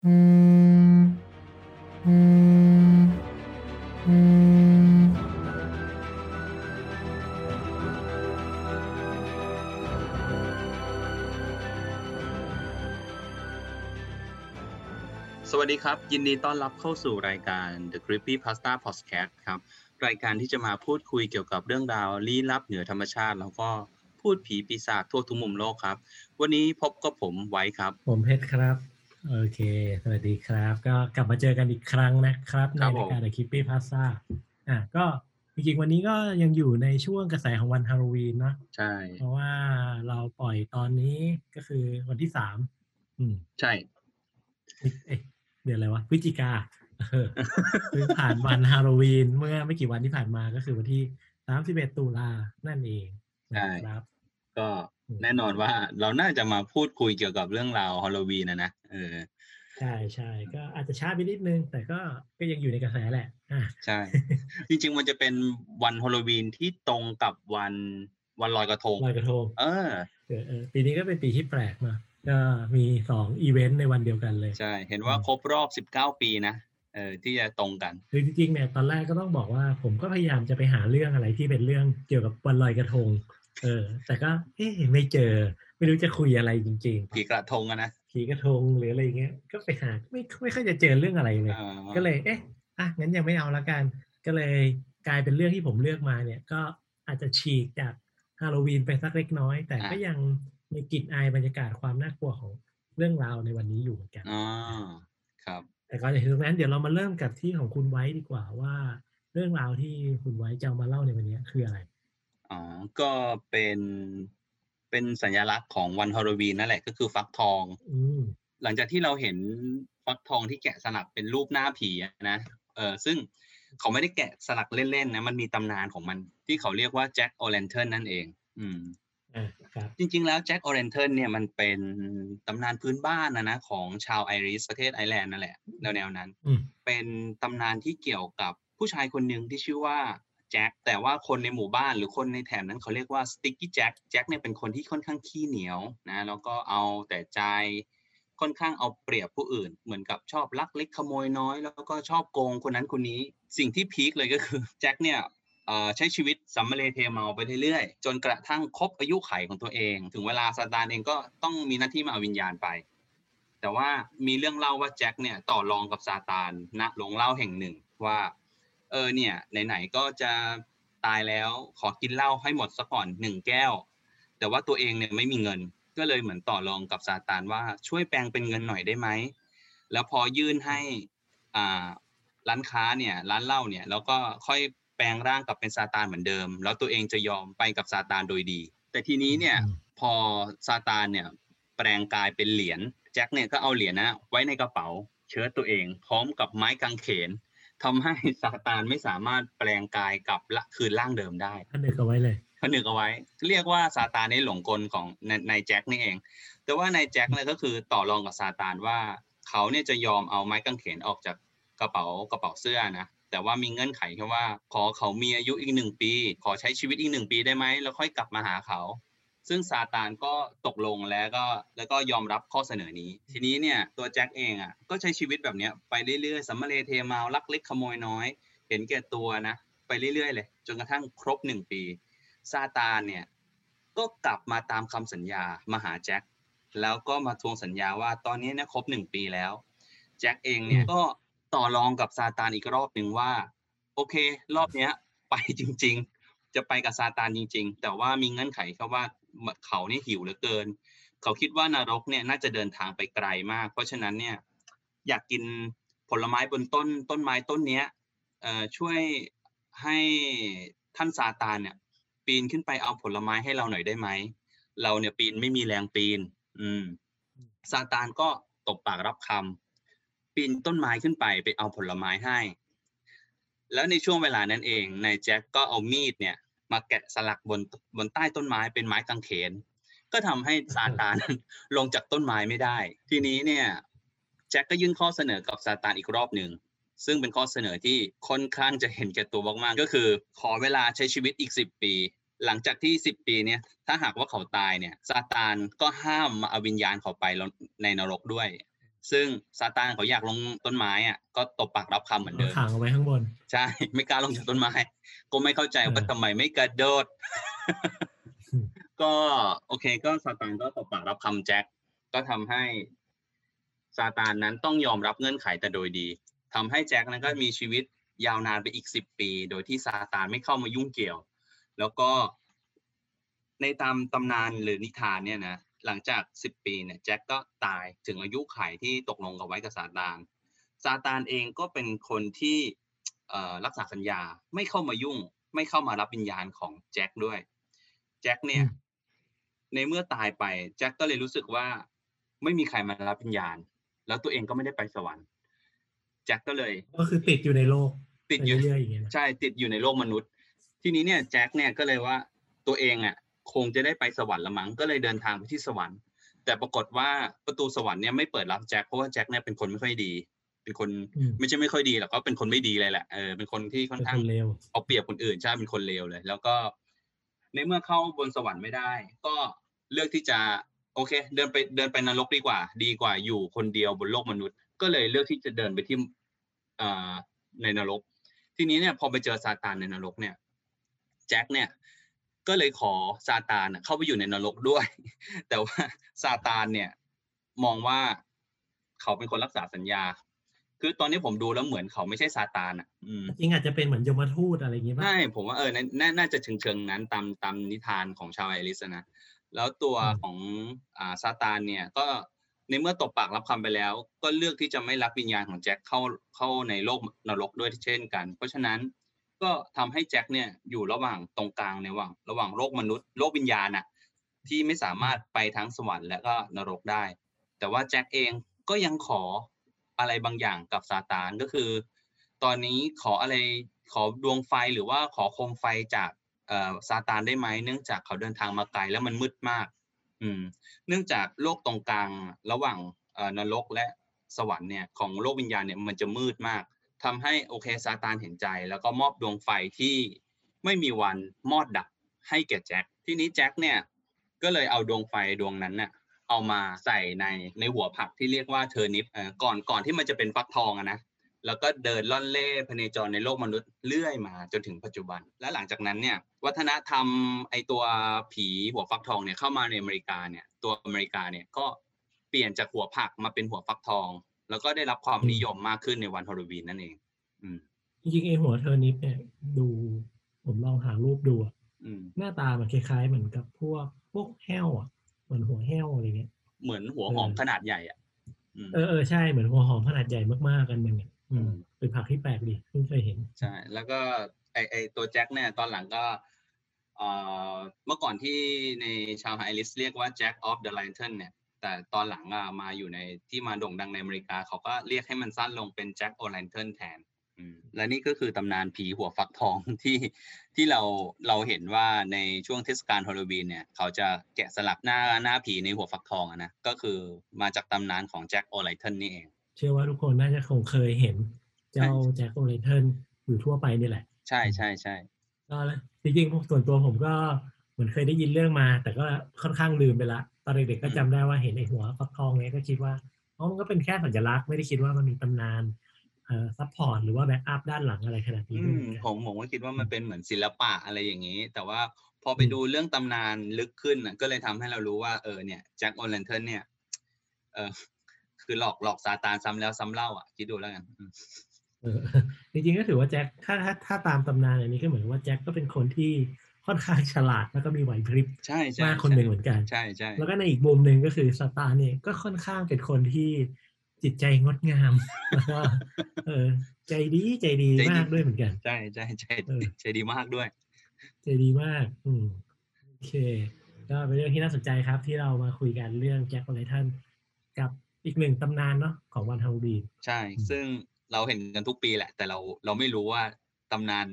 สวัสดีครับ ยินดีต้อนรับเข้าสู่รายการ The Creepy Pasta Podcast ครับ รายการที่จะมาพูดคุยเกี่ยวกับเรื่องราวลี้ลับเหนือธรรมชาติ แล้วก็พูดผีปีศาจทั่วทุกมุมโลกครับ วันนี้พบกับผมไว้ครับ ผมเพชรครับ โอเค สวัสดีครับ ก็กลับมาเจอกันอีกครั้งนะครับ ในครับผมรายการ The Creepy Pasta อะก็จริงๆวันนี้ก็ยังอยู่ในช่วงกระแสของวันฮาโลวีนเนอะใช่ เพราะว่าเราปล่อยตอนนี้ก็คือวันที่สามอืมใช่เอ๊ะเดือนอะไรวะพฤศจิกาเออเพิ่งผ่านวันฮาโลวีนเมื่อไม่กี่วันที่ผ่านมาก็คือวันที่สามสิบเอ็ดตุลานั่นเองใช่นะครับ ก็ แน่นอนว่าเราน่าจะมาพูดคุยเกี่ยวกับเรื่องราวฮาโลวีนนะนะเออใช่ใช่ก็อาจจะช้าไปนิดนึง แต่ก็ก็ยังอยู่ในกระแสแหละอะใช่ จริงๆมันจะเป็นวันฮาโลวีนที่ตรงกับวันวันลอยกระทงลอยกระทงเออเออเออปีนี้ก็เป็นปีที่แปลกเนอะก็มีสองอีเวนต์ในวันเดียวกันเลย ใช่ เห็นว่าครบรอบ19ปีนะเออที่จะตรงกันคือจริงๆเนี่ยตอนแรกก็ต้องบอกว่า ผมก็พยายามจะไปหาเรื่องอะไรที่เป็นเรื่องเกี่ยวกับวันลอยกระทง เออ แต่ก็เอ๊ะไม่เจอ ไม่รู้จะคุยอะไรจริงผีกระทงอะนะๆผีกระทงหรืออะไรอย่างเงี้ย ก็ไปหาไม่ไม่ค่อยจะเจอเรื่องอะไรเลยอ่าก็เลย เอ๊ะอะงั้นยังไม่เอาละกัน ก็เลยกลายเป็นเรื่องที่ผมเลือกมาเนี่ย ก็อาจจะฉีกจากฮาโลวีนไปสักเล็กน้อย แต่ก็ยังมีกลิ่นอายบรรยากาศความน่ากลัวของเรื่องราวในวันนี้อยู่เหมือนกันอ๋อครับ แต่ก่อนจะถึงตรงนั้นเดี๋ยวเรามาเริ่มกับที่ของคุณไว้ดีกว่าว่า เรื่องราวที่คุณไว้จะเอามาเล่าในวันนี้คืออะไร อ๋อ ก็เป็น เป็นสัญลักษณ์ของวันฮาโลวีนนั่นแหละ ก็คือฟักทอง อืมหลังจากที่เราเห็นฟักทองที่แกะสลักเป็นรูปหน้าผีอะนะ เออซึ่งเขาไม่ได้แกะสลักเล่นๆนะ มันมีตำนานของมันที่เขาเรียกว่าแจ็คโอเลนเทนนั่นเอง อืม อ่าครับ จริงๆ แล้ว Jack-o'-lantern เนี่ยมันเป็นตำนานพื้นบ้านนะนะของชาวไอริชประเทศไอร์แลนด์นั่นแหละแนวๆนั้น อืมเป็นตำนานที่เกี่ยวกับผู้ชายคนหนึ่งที่ชื่อว่า แจ็คแต่ว่าคนในหมู่บ้านหรือคนในแถบนั้นเขาเรียกว่า Stingy Jack แจ็คเนี่ยเป็นคนที่ค่อนข้างขี้เหนียวนะแล้วก็เอาแต่ใจค่อนข้างเอาเปรียบผู้อื่น เหมือนกับชอบลักเล็กขโมยน้อย แล้วก็ชอบโกงคนนั้นคนนี้ สิ่งที่ peak เลยก็คือแจ็คเนี่ยใช้ชีวิตสัมมาเลเทเมาไปเรื่อยๆ จนกระทั่งครบอายุไขของตัวเอง ถึงเวลาซาตานเองก็ต้องมีหน้าที่มาเอาวิญญาณไป แต่ว่ามีเรื่องเล่าว่าแจ็คเนี่ยต่อรองกับซาตานณโรงเล้าแห่งหนึ่งว่า เออเนี่ยไหนๆก็จะตายแล้วขอกินเหล้าให้หมดซะก่อนหนึ่งแก้ว แต่ว่าตัวเองเนี่ยไม่มีเงิน ก็เลยเหมือนต่อรองกับซาตานว่าช่วยแปลงเป็นเงินหน่อยได้ไหมแล้วพอยื่นให้อ่าร้านค้าเนี่ยร้านเหล้าเนี่ยแล้วก็ค่อยแปลงร่างกลับเป็นซาตานเหมือนเดิม แล้วตัวเองจะยอมไปกับซาตานโดยดี แต่ทีนี้เนี่ยอืมพอซาตานเนี่ยแปลงกายเป็นเหรียญแจ็คเนี่ยก็เอาเหรียญนะไว้ในกระเป๋าเชิ้ตตัวเอง พร้อมกับไม้กางเขน ทำให้ซาตานไม่สามารถแปลงกายกลับละคืนร่างเดิมได้ท่านนึกเอาไว้เลยผนึกเอาไว้ เรียกว่าซาตานในหลงกลของในในแจ็คนี่เอง แต่ว่านายแจ็คเนี่ยก็คือต่อรองกับซาตานว่าเขาเนี่ยจะยอมเอาไม้กางเขนออกจากกระเป๋ากระเป๋าเสื้อนะแต่ว่ามีเงื่อนไขแค่ว่า ขอเขามีอายุอีกหนึ่งปี ขอใช้ชีวิตอีกหนึ่งปีได้ไหมแล้วค่อยกลับมาหาเขา ซึ่งซาตานก็ตกลงแล้วก็แล้วก็ยอมรับข้อเสนอนี้ ทีนี้เนี่ยตัวแจ็คเองอะก็ใช้ชีวิตแบบเนี้ยไปเรื่อยๆสัมมาเลเทเมาลักเล็กขโมยน้อย เห็นแก่ตัวนะ ไปเรื่อยๆเลย จนกระทั่งครบหนึ่งปีซาตานเนี่ยก็กลับมาตามคำสัญญามาหาแจ็คแล้วก็มาทวงสัญญาว่าตอนนี้เนี่ยครบหนึ่งปีแล้ว แจ็คเองเนี่ยอืมก็ต่อรองกับซาตานอีกรอบหนึ่งว่า โอเค รอบเนี้ยไปจริง ๆ จะไปกับซาตานจริง ๆ แต่ว่ามีเงื่อนไขแค่ว่า เขาเนี่ยหิวเหลือเกิน เขาคิดว่านรกเนี่ยน่าจะเดินทางไปไกลมาก เพราะฉะนั้นเนี่ยอยากกินผลไม้บนต้นต้นไม้ต้นเนี้ยช่วยให้ท่านซาตานเนี่ย ปีนขึ้นไปเอาผลไม้ให้เราหน่อยได้ไหมเราเนี่ยปีนไม่มีแรงปีน อืมซาตานก็ตบปากรับคำปีนต้นไม้ขึ้นไปไปเอาผลไม้ให้ แล้วในช่วงเวลานั้นเองนายแจ็คก็เอามีดเนี่ย มาแกะสลักบนบนใต้ต้นไม้เป็นไม้กางเขน ก็ทำให้ซาตานลงจากต้นไม้ไม่ได้ ทีนี้เนี่ยแจ็คก็ยื่นข้อเสนอกับซาตานอีกรอบหนึ่งซึ่งเป็นข้อเสนอที่ค่อนข้างจะเห็นแก่ตัวมากๆก็คือ ขอเวลาใช้ชีวิตอีกสิบปี หลังจากที่สิบปีเนี่ยถ้าหากว่าเขาตายเนี่ยซาตานก็ห้ามมาเอาวิญญาณเขาไปในนรกด้วย ซึ่งซาตานเขาอยากลงต้นไม้อะก็ตบปากรับคำเหมือนเดิมขังเอาไว้ข้างบน ใช่ ไม่กล้าลงจากต้นไม้ ก็ไม่เข้าใจเออว่าทำไมไม่กระโดดอืมก็โอเค ก็ซาตานก็ตบปากรับคำแจ็คก็ทำให้ซาตานนั้นต้องยอมรับเงื่อนไขแต่โดยดีทำให้แจ็คนั้นก็มีชีวิตยาวนานไปอีกสิบปี โดยที่ซาตานไม่เข้ามายุ่งเกี่ยว แล้วก็ในตามตำนานหรือนิทานเนี่ยนะ หลังจากสิบปีเนี่ยแจ็คก็ตายถึงอายุไขที่ตกลงกันไว้กับซาตานซาตานเองก็เป็นคนที่เอ่อรักษาสัญญาไม่เข้ามายุ่ง ไม่เข้ามารับวิญญาณของแจ็คด้วย แจ็คเนี่ยอืมในเมื่อตายไป แจ็คก็เลยรู้สึกว่าไม่มีใครมารับวิญญาณ แล้วตัวเองก็ไม่ได้ไปสวรรค์ แจ็คก็เลย ก็คือติดอยู่ในโลก ติดอยู่ไปเรื่อยๆอย่างเงี้ยนะใช่ติดอยู่ในโลกมนุษย์ ทีนี้เนี่ยแจ็คเนี่ยก็เลยว่าตัวเองอะ คงจะได้ไปสวรรค์ละมั้งก็เลยเดินทางไปที่สวรรค์ แต่ปรากฏว่าประตูสวรรค์เนี่ยไม่เปิดรับแจ็คเพราะว่าแจ็คเนี่ยเป็นคนไม่ค่อยดี เป็นคนอืมไม่ใช่ไม่ค่อยดีหรอกก็เป็นคนไม่ดีเลยแหละเออเป็นคนที่ค่อนเป็นข้าคงนเลวเอาเปรียบคนอื่นใช่เป็นคนเลวเลย แล้วก็ในเมื่อเข้าบนสวรรค์ไม่ได้ ก็เลือกที่จะโอเค เดินไปเดินไปนรกดีกว่า ดีกว่าอยู่คนเดียวบนโลกมนุษย์ ก็เลยเลือกที่จะเดินไปที่เอ่อในนรก ทีนี้เนี่ยพอไปเจอซาตานในนรกเนี่ย แจ็คเนี่ย ก็เลยขอซาตานน่ะเข้าไปอยู่ในนรกด้วย แต่ว่าซาตานเนี่ยมองว่าเขาเป็นคนรักษาสัญญา คือตอนนี้ผมดูแล้วเหมือนเขาไม่ใช่ซาตานอะอืมจริงอาจจะเป็นเหมือนยมทูตอะไรอย่างงี้ป่ะใช่ผมว่าเออนาน่าน่าจะเชิงเชิงๆนั้นตามตามนิทานของชาวไอริสอะนะแล้วตัวอืมของอ่าซาตานเนี่ยก็ในเมื่อตบปากรับคำไปแล้ว ก็เลือกที่จะไม่รับวิญญาณของแจ็คเข้าเข้าในโลกนรกด้วยเช่นกัน เพราะฉะนั้น ก็ทำให้แจ็คเนี่ยอยู่ระหว่างตรงกลางในระหว่างระหว่างโลกมนุษย์โลกวิญญาณอะที่ไม่สามารถไปทั้งสวรรค์และก็นรกได้ แต่ว่าแจ็คเองก็ยังขออะไรบางอย่างกับซาตานก็คือ ตอนนี้ขออะไรขอดวงไฟหรือว่าขอโคมไฟจากเอ่อซาตานได้ไหมเนื่องจากเขาเดินทางมาไกลแล้วมันมืดมาก อืม เนื่องจากโลกตรงกลางระหว่างเอ่อนรกและสวรรค์เนี่ยของโลกวิญญาณเนี่ยมันจะมืดมาก ทำให้โอเคซาตานเห็นใจ แล้วก็มอบดวงไฟที่ไม่มีวันมอดดับให้แก่แจ็คที่นี้แจ็คเนี่ยก็เลยเอาดวงไฟดวงนั้นน่ะเอามาใส่ในในหัวผักที่เรียกว่า turnip อ่อก่อนก่อนที่มันจะเป็นฟักทองอะนะแล้วก็เดินร่อนเร่พเนจรในโลกมนุษย์เรื่อยมาจนถึงปัจจุบัน และหลังจากนั้นเนี่ยวัฒนธรรมไอตัวผีหัวฟักทองเนี่ยเข้ามาในอเมริกาเนี่ยตัวอเมริกาเนี่ยก็เปลี่ยนจากหัวผักมาเป็นหัวฟักทอง แล้วก็ได้รับความนิยมมากขึ้นในวันฮอลโลวีนนั่นเอง อืมจริงๆไอหัว turnip เนี่ยดูผมลองหารูปดูอะอืมหน้าตามันคล้ายๆ เหมือนกับพวกพวกแห้วอะเหมือนหัวแห้วอะไรเงี้ยเหมือนหัวหอมเออขนาดใหญ่อะอืมเออเออใช่เหมือนหัวหอมขนาดใหญ่มากๆกันหนึ่งอะอืมอืมเป็นผักที่แปลกดีเพิ่งเคยเห็นใช่แล้วก็ไอไอตัวแจ็คเนี่ยตอนหลังก็เอ่อเมื่อก่อนที่ในชาวไอริชเรียกว่า Jack of the Lantern เนี่ย แต่ตอนหลังอะมาอยู่ในที่มาโด่งดังในอเมริกา เขาก็เรียกให้มันสั้นลงเป็น Jack-o'-lantern แทนอืมและนี่ก็คือตำนานผีหัวฟักทองที่ที่เราเราเห็นว่าในช่วงเทศกาลฮอลโลวีนเนี่ย เขาจะแกะสลักหน้าหน้าผีในหัวฟักทองอะนะก็คือมาจากตำนานของ Jack-o'-lantern นี่เอง เชื่อว่าทุกคนน่าจะคงเคยเห็น เจ้า Jack-o'-lantern อยู่ทั่วไปนี่แหละ ใช่ใช่ใช่ก็แล้วจริงๆส่วนตัวผมก็เหมือนเคยได้ยินเรื่องมา แต่ก็ค่อนข้างลืมไปละต อนเด็กๆก็จำได้ว่าเห็นไอ้หัวฟักทองเนี้ยก็คิดว่าอ๋อมันก็เป็นแค่สัญลักษณ์ไม่ได้คิดว่ามันมีตำนานเอ่อ support หรือว่า backup ด้านหลังอะไรขนาดนี้อืด้วยมเหมือนกันผมผมก็คิดว่ามันเป็นเหมือนศิลปะอะไรอย่างนี้ แต่ว่าพอไปอืมดูเรื่องตำนานลึกขึ้นน่ะก็เลยทำให้เรารู้ว่าเออเนี่ย Jack-o'-lantern เนี่ยเออคือหลอกหลอกซาตานซ้ำแล้วซ้ำเล่าอะคิดดูแล้วกันอืมเออจริงๆก็ถือว่าแจ็คถ้าถ้าถ้าตามตำนานอันนี้ก็เหมือนว่าแจ็คก็เป็นคนที่ ค่อนข้างฉลาดแล้วก็มีไหวพริบใช่ใช่มากคนหนึ่งเหมือนกันใช่ใช่แล้วก็ในอีกมุมหนึ่งก็คือสตาร์เนี่ยก็ค่อนข้างเป็นคนที่จิตใจงดงามแล้วก็เออ ใจดีใจดีมากด้วยเหมือนกัน ใช่ใช่ใช่เออใจดีมากด้วย ใจดีมาก อืมโอเค ก็เป็นเรื่องที่น่าสนใจครับ ที่เรามาคุยกันเรื่องแจ็คโอไลทันกับอีกหนึ่งตำนานเนาะของวันฮาโลวีนใช่อืมซึ่งเราเห็นกันทุกปีแหละ แต่เราเราไม่รู้ว่าตำนาน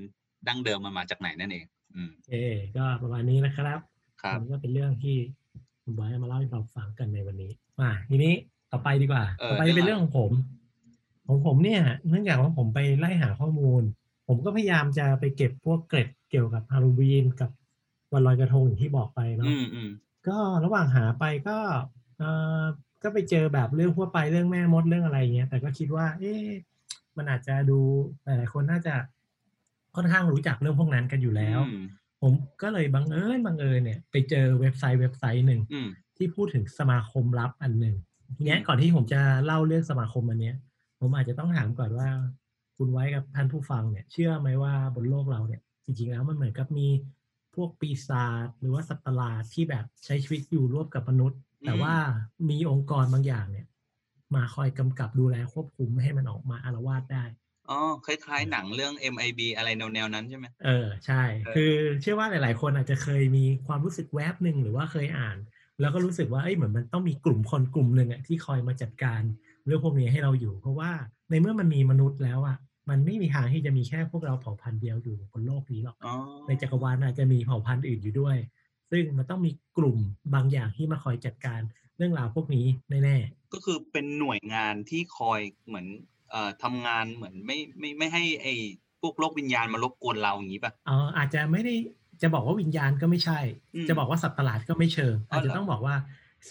ดั้งเดิมมันมาจากไหนนั่นเองอืม โอเคก็ประมาณนี้นะครับครับอันนี้ก็เป็นเรื่องที่คุณบอยเอามาเล่าให้เราฟังกันในวันนี้มาทีนี้ต่อไปดีกว่าเออต่อไปเป็นเรื่องของผม ของผมเนี่ย เนื่องจากว่าผมไปไล่หาข้อมูล ผมก็พยายามจะไปเก็บพวกเกร็ดเกี่ยวกับฮาโลวีนกับวันลอยกระทงอย่างที่บอกไปเนาะอืมอืมก็ระหว่างหาไปก็เออก็ก็ไปเจอแบบเรื่องทั่วไปเรื่องแม่มดเรื่องอะไรเงี้ย แต่ก็คิดว่า เอ๊ะมันอาจจะดูหลายๆคนน่าจะ ค่อนข้างรู้จักเรื่องพวกนั้นกันอยู่แล้วอืมผมก็เลยบังเอิญบังเอิญเนี่ย ไปเจอเว็บไซต์เว็บไซต์หนึ่งอืมที่พูดถึงสมาคมลับอันหนึ่งทีเนี้ยก่อนที่ผมจะเล่าเรื่องสมาคมอันเนี้ย ผมอาจจะต้องถามก่อนว่า คุณไว้กับท่านผู้ฟังเนี่ย เชื่อไหมว่าบนโลกเราเนี่ย จริงๆแล้วมันเหมือนกับมีพวกปีศาจหรือว่าสัตว์ประหลาดที่แบบใช้ชีวิตอยู่ร่วมกับมนุษย์ แต่ว่ามีองค์กรบางอย่างเนี่ย มาคอยกำกับดูแลควบคุมไม่ให้มันออกมาอารวาสได้ อ๋อคล้ายๆหนังเรื่อง MIB อะไรแนวๆนั้นใช่ไหมเออใช่เออคือเชื่อว่าหลาย ๆ คนอาจจะเคยมีความรู้สึกแวบหนึ่งหรือว่าเคยอ่าน แล้วก็รู้สึกว่าเอ้ยเหมือนมันต้องมีกลุ่มคนกลุ่มหนึ่งอะที่คอยมาจัดการเรื่องพวกนี้ให้เราอยู่ เพราะว่าในเมื่อมันมีมนุษย์แล้วอะมันไม่มีทางที่จะมีแค่พวกเราเผ่าพันธุ์เดียวอยู่บนโลกนี้หรอกอ๋อในจักรวาลอาจจะมีเผ่าพันธุ์อื่นอยู่ด้วย ซึ่งมันต้องมีกลุ่มบางอย่างที่มาคอยจัดการเรื่องราวพวกนี้แน่ก็คือเป็นหน่วยงานที่คอยเหมือน เอ่อทำงานเหมือนไม่ไม่ไม่ให้ไอ้พวกโลกวิญญาณมารบกวนเราอย่างนี้ป่ะๆเอออาจจะไม่ได้จะบอกว่าวิญญาณก็ไม่ใช่อืมจะบอกว่าสัตว์ประหลาดก็ไม่เชิงอ๋ออาจจะเหรอต้องบอกว่า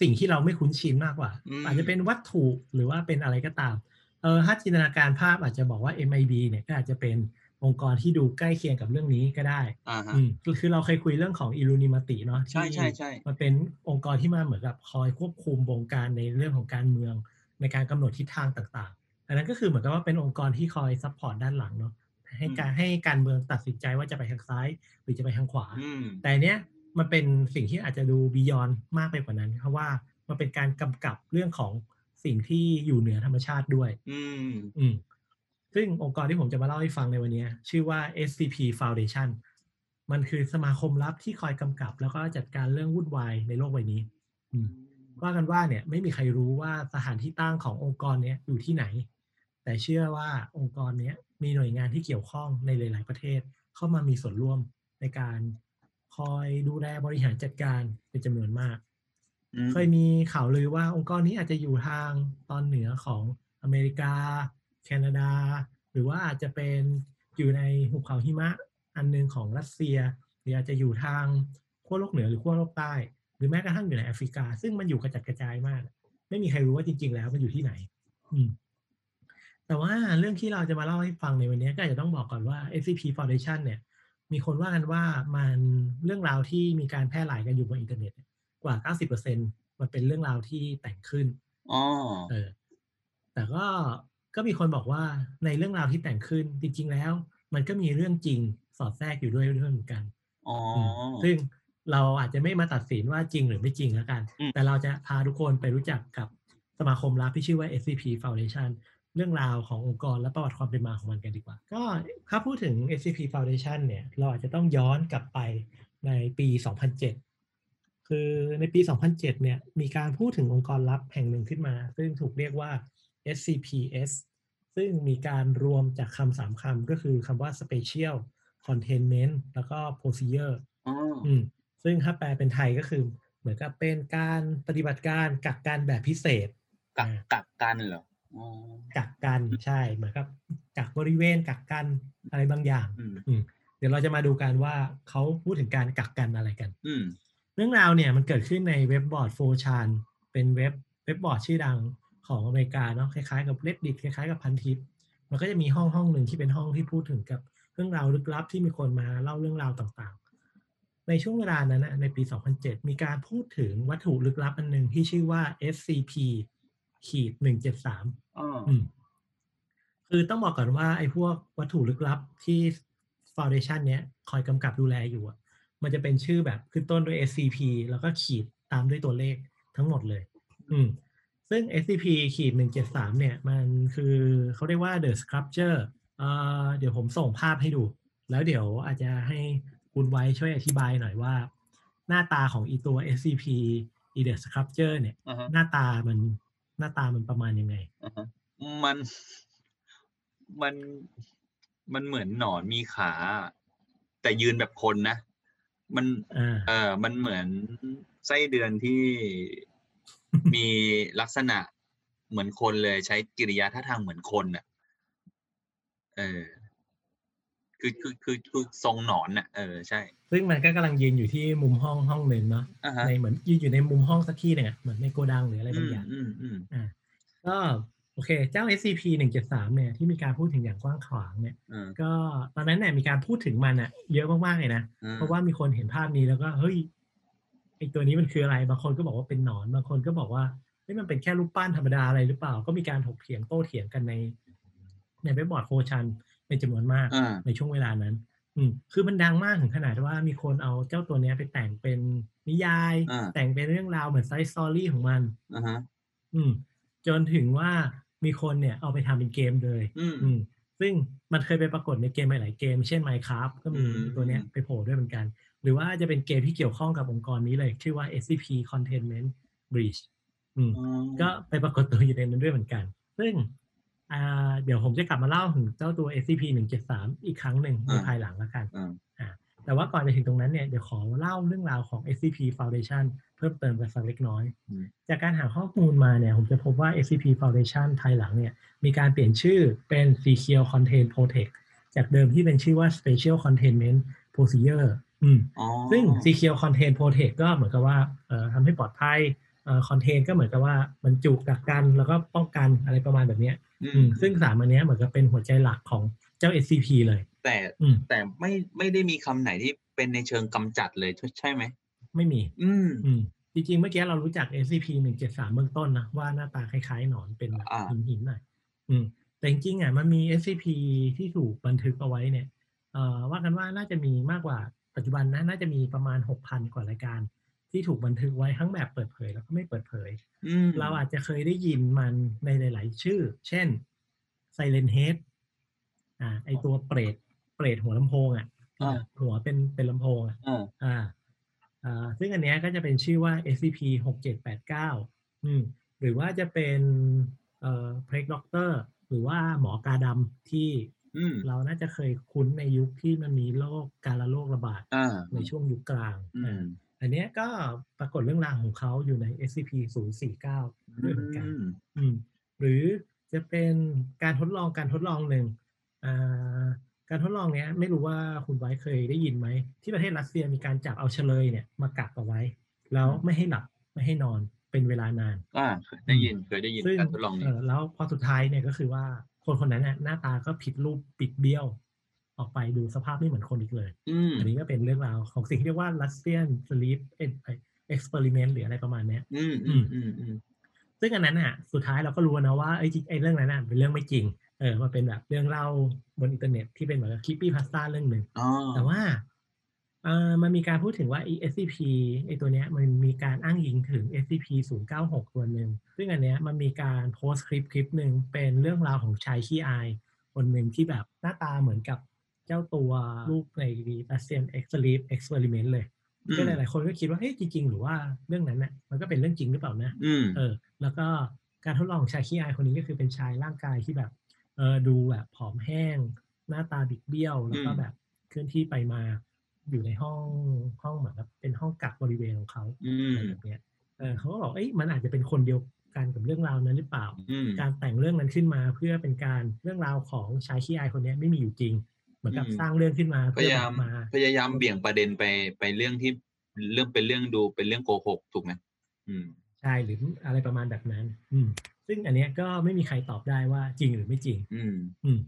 สิ่งที่เราไม่คุ้นชินมากกว่าอืมอาจจะเป็นวัตถุหรือว่าเป็นอะไรก็ตามเออถ้าจินตนาการภาพอาจจะบอกว่า MIB เนี่ยก็อาจจะเป็นองค์กรที่ดูใกล้เคียงกับเรื่องนี้ก็ได้อ่าฮะอืมคือคือเราเคยคุยเรื่องของอิลูนิมาติเนาะใช่ที่ใช่ใช่มันเป็นองค์กรที่มาเหมือนกับคอยควบคุมวงการในเรื่องของการเมืองในการกำหนดทิศทางต่างๆ อันนั้นก็คือเหมือนกับว่าเป็นองค์กรที่คอย support ด้านหลังเนาะให้การให้การเมืองตัดสินใจว่าจะไปทางซ้ายหรือจะไปทางขวาอืมแต่อันเนี้ยมันเป็นสิ่งที่อาจจะดู beyond มากไปกว่านั้น เพราะว่ามันเป็นการกำกับเรื่องของสิ่งที่อยู่เหนือธรรมชาติด้วย อืมอืมซึ่งองค์กรที่ผมจะมาเล่าให้ฟังในวันนี้ ชื่อว่า SCP Foundation มันคือสมาคมลับที่คอยกำกับ แล้วก็จัดการเรื่องวุ่นวายในโลกใบนี้อืมว่ากันว่าเนี่ยไม่มีใครรู้ว่าสถานที่ตั้งขององค์กรเนี้ยอยู่ที่ไหน แต่เชื่อว่าองค์กรเนี้ยมีหน่วยงานที่เกี่ยวข้องในหลาย ๆ ประเทศ เข้ามามีส่วนร่วมในการคอยดูแลบริหารจัดการเป็นจำนวนมากอืมเคยมีข่าวลือว่าองค์กรนี้อาจจะอยู่ทางตอนเหนือของอเมริกา แคนาดา หรือว่าอาจจะเป็นอยู่ในหุบเขาหิมะอันหนึงของรัสเซีย หรืออาจจะอยู่ทางขั้วโลกเหนือหรือขั้วโลกใต้ หรือแม้กระทั่งอยู่ในแอฟริกา ซึ่งมันอยู่กระจัดกระจายมาก ไม่มีใครรู้ว่าจริง ๆ แล้วมันอยู่ที่ไหน อืม แต่ว่าเรื่องที่เราจะมาเล่าให้ฟังในวันนี้ก็อาจจะต้องบอกก่อนว่า SCP Foundation เนี่ย มีคนว่ากันว่ามันเรื่องราวที่มีการแพร่หลายกันอยู่บนอินเทอร์เน็ตเนี่ยกว่า 90%มันเป็นเรื่องราวที่แต่งขึ้นอ๋อเออ แต่ก็ก็มีคนบอกว่าในเรื่องราวที่แต่งขึ้นจริง ๆ แล้ว มันก็มีเรื่องจริงสอดแทรกอยู่ด้วยด้วยเหมือนกันอ๋อมซึ่งเราอาจจะไม่มาตัดสินว่าจริงหรือไม่จริงแล้วกันอืมแต่เราจะพาทุกคนไปรู้จักกับสมาคมลับที่ชื่อว่า SCP Foundation เรื่องราวขององค์กรและประวัติความเป็นมาของมันกันดีกว่า ก็ถ้าพูดถึง SCP Foundation เนี่ย เราอาจจะต้องย้อนกลับไปในปี 2007 คือในปี 2007 เนี่ย มีการพูดถึงองค์กรลับแห่งหนึ่งขึ้นมา ซึ่งถูกเรียกว่า SCPS ซึ่งมีการรวมจากคำสามคำก็คือคำว่า Special Containment แล้วก็ Procedure อ๋ออืมซึ่งถ้าแปลเป็นไทยก็คือเหมือนกับเป็นการปฏิบัติการกักกันแบบพิเศษ กักอ่ากักกันเหรออ๋อ กักกันใช่เหมือนกับกักบริเวณกักกันอะไรบางอย่าง อืมอืมเดี๋ยวเราจะมาดูกันว่าเขาพูดถึงการกักกันอะไรกัน อืมเรื่องราวเนี่ยมันเกิดขึ้นในเว็บบอร์ด 4chan เป็นเว็บเว็บบอร์ดชื่อดังของอเมริกาเนาะคล้ายๆกับ Reddit คล้ายๆกับพันทิปมันก็จะมีห้องห้องหนึ่งที่เป็นห้องที่พูดถึงกับเรื่องราวลึกลับที่มีคนมาเล่าเรื่องราวต่างๆ ในช่วงเวลานั้นนะในปี 2007 มีการพูดถึงวัตถุลึกลับอันหนึ่งที่ชื่อว่า SCP ขีด173อ๋ออืมคือต้องบอกก่อนว่าไอ้พวกวัตถุลึกลับที่ Foundation เนี้ยคอยกำกับดูแลอยู่อะมันจะเป็นชื่อแบบขึ้นต้นด้วย SCP แล้วก็ขีดตามด้วยตัวเลขทั้งหมดเลย อืม ซึ่ง SCP ขีด173เนี่ย มันคือเขาเรียกว่า The Sculpture เอ่อเดี๋ยวผมส่งภาพให้ดู แล้วเดี๋ยวอาจจะให้คุณไว้ช่วยอธิบายหน่อยว่า หน้าตาของอีตัว SCP อี The Sculpture เนี่ยอ่าฮะหน้าตามัน หน้าตามันประมาณยังไงอ่าฮะมันมันมันเหมือนหนอนมีขา แต่ยืนแบบคนนะ มันอ่าเออมันเหมือนไส้เดือนที่มีลักษณะเหมือนคนเลยใช้กิริยาท่าทางเหมือนคนน่ะ เออ คือคือคือคือคือทรงหนอนน่ะเออใช่ ซึ่งมันก็กำลังยืนอยู่ที่มุมห้องห้องหนึ่งเนาะอ่าฮะในเหมือนยืนอยู่ในมุมห้องสักที่หนึ่งอะเหมือนในโกดังหรืออะไรอืบางมอย่างอืมอืมอ่าก็โอเค เจ้า SCP 173เนี่ยที่มีการพูดถึงอย่างกว้างขวางเนี่ยเออก็ตอนนั้นเนี่ยมีการพูดถึงมันอะเยอะมากๆเลยนะอืมเพราะว่ามีคนเห็นภาพนี้แล้วก็เฮ้ยไอตัวนี้มันคืออะไร บางคนก็บอกว่าเป็นหนอน บางคนก็บอกว่าเฮ้ยมันเป็นแค่รูปปั้นธรรมดาอะไรหรือเปล่า ก็มีการถกเถียงโต้เถียงกันใน ในเว็บบอร์ด 4chan เป็นจำนวนมากอ่าในช่วงเวลานั้น อืมคือมันดังมากถึงขนาดว่ามีคนเอาเจ้าตัวเนี้ยไปแต่งเป็นนิยายอ่าแต่งเป็นเรื่องราวเหมือน side story ของมันอ่าฮะอืม จนถึงว่ามีคนเนี่ยเอาไปทำเป็นเกมเลยอืมอืมซึ่งมันเคยไปปรากฏในเกมหลายๆเกม เช่น Minecraft ก็มีอืมตัวเนี้ยไปโผล่ด้วยเหมือนกัน หรือว่าจะเป็นเกมที่เกี่ยวข้องกับองค์กรนี้เลย ชื่อว่า SCP Containment Breach อืมอ๋อก็ไปปรากฏตัวอยู่ในนั้นด้วยเหมือนกัน ซึ่ง อ่าเดี๋ยวผมจะกลับมาเล่าถึงเจ้าตัว SCP 173อีกครั้งหนึ่งในภายหลังแล้วกันอ่าแต่ว่าก่อนจะถึงตรงนั้นเนี่ยเดี๋ยวขอเล่าเรื่องราวของ SCP Foundation เพิ่มเติมกันสักเล็กน้อยอืมจากการหาข้อมูลมาเนี่ยผมจะพบว่า SCP Foundation ภายหลังเนี่ยมีการเปลี่ยนชื่อเป็น Secure Content Protect จากเดิมที่เป็นชื่อว่า Special Containment Procedure อืมอ๋อซึ่ง Secure Content Protect ก็เหมือนกับว่าเอ่อทำให้ปลอดภัยเอ่อ Contain ก็เหมือนกับว่าบรรจุกักกันแล้วก็ป้องกันอะไรประมาณแบบเนี้ย อือืมมซึ่งสามอันเนี้ยเหมือนกับเป็นหัวใจหลักของเจ้า SCP เลย แต่อืมแต่ไม่ไม่ได้มีคำไหนที่เป็นในเชิงกำจัดเลยใช่ใช่ไหม ไม่มี อืมอืมจริงๆเมื่อกี้เรารู้จัก SCP 173เบื้องต้นนะ ว่าหน้าตาคล้ายๆ หนอนเป็นแบบอ่าหินหินๆหน่อยอืมแต่จริงๆอะมันมี SCP ที่ถูกบันทึกเอาไว้เนี่ยเอ่อว่ากันว่าน่าจะมีมากกว่าปัจจุบันนะน่าจะมีประมาณ6,000กว่ารายการ ที่ถูกบันทึกไว้ทั้งแบบเปิดเผยแล้วก็ไม่เปิดเผยอืมเราอาจจะเคยได้ยินมันในหลาย ๆ ชื่อ เช่น Silent Head อ่า ไอตัวเปรตเปรตหัวลำโพงอะอ่าหัวเป็นเป็นลำโพงอะอ่าอ่าอ่าซึ่งอันเนี้ยก็จะเป็นชื่อว่า SCP 6789อืมหรือว่าจะเป็นเอ่อ p r e g Doctor หรือว่าหมอกาดำที่อืมเราน่าจะเคยคุ้นในยุคที่มันมีโรคการละโรคระบาดอ่าในช่วงยุคกลาง อือ่ามอันเนี้ยก็ปรากฏเรื่องราวของเขาอยู่ใน SCP 049ด้วยเหมือนกันอืมอืมหรือจะเป็นการทดลองการทดลองหนึ่งอ่าการทดลองเนี้ยไม่รู้ว่าคุณไว้เคยได้ยินไหม ที่ประเทศรัสเซียมีการจับเอาเฉลยเนี่ยมากักเอาไว้ แล้วไม่ให้หลับไม่ให้นอนเป็นเวลานานอ่าเคยได้ยินเคยได้ยินซึ่งการทดลองนี้เออแล้วพอสุดท้ายเนี่ยก็คือว่าคนคนนั้นน่ะหน้าตาก็ผิดรูปบิดเบี้ยว ออกไปดูสภาพไม่เหมือนคนอีกเลยอืมอันนี้ก็เป็นเรื่องราวของสิ่งที่เรียกว่า Russian Sleep Experiment หรืออะไรประมาณเนี้ยอืมอืมอืมอืมซึ่งอันนั้นอะ สุดท้ายเราก็รู้นะว่าไอ้จริงไอ้เรื่องนั้นน่ะเป็นเรื่องไม่จริง เออมันเป็นแบบเรื่องเล่าบนอินเทอร์เน็ตที่เป็นเหมือนกับ creepypasta เรื่องหนึ่งอ๋อแต่ว่าเออมันมีการพูดถึงว่าไอ้ SCP ไอ้ตัวเนี้ยมันมีการอ้างอิงถึง SCP 096 ตัวหนึ่งซึ่งอันเนี้ยมันมีการโพสต์คลิปคลิปหนึ่งเป็นเรื่องราวของชายขี้อายคนหนึ่งที่แบบหน้าตาเหมือนกับ เจ้าตัวลูกใน Russian Sleep Experiment เลยก็หลายๆคนก็คิดว่าเฮ้ยจริง ๆ หรือว่าเรื่องนั้นน่ะมันก็เป็นเรื่องจริงหรือเปล่านะอืมเออ แล้วก็การทดลองของชายขี้อายคนนี้ก็คือเป็นชายร่างกายที่แบบเออดูแบบผอมแห้ง หน้าตาบิดเบี้ยว แล้วก็อืมแบบเคลื่อนที่ไปมาอยู่ในห้องห้องเหมือนกับเป็นห้องกักบริเวณของเขาอือะไรมแบบเนี้ยเออเขาก็บอกเอ้ยมันอาจจะเป็นคนเดียวกันกับเรื่องราวนั้นหรือเปล่าอืมการแต่งเรื่องนั้นขึ้นมาเพื่อเป็นการเรื่องราวของชายขี้อายคนเนี้ยไม่มีอยู่จริงเห มือนกับอืมสร้างเรื่องขึ้นมาพเพื่อยายาแบมบมาพยายามเบี่ยงประเด็นไปไปเรื่องที่เรื่องเป็นเรื่องดูเป็นเรื่องโกหกถูกไหมอืมใช่หรืออะไรประมาณแบบนั้น อืม ซึ่งอันเนี้ยก็ไม่มีใครตอบได้ว่าจริงหรือไม่จริง อืม อืม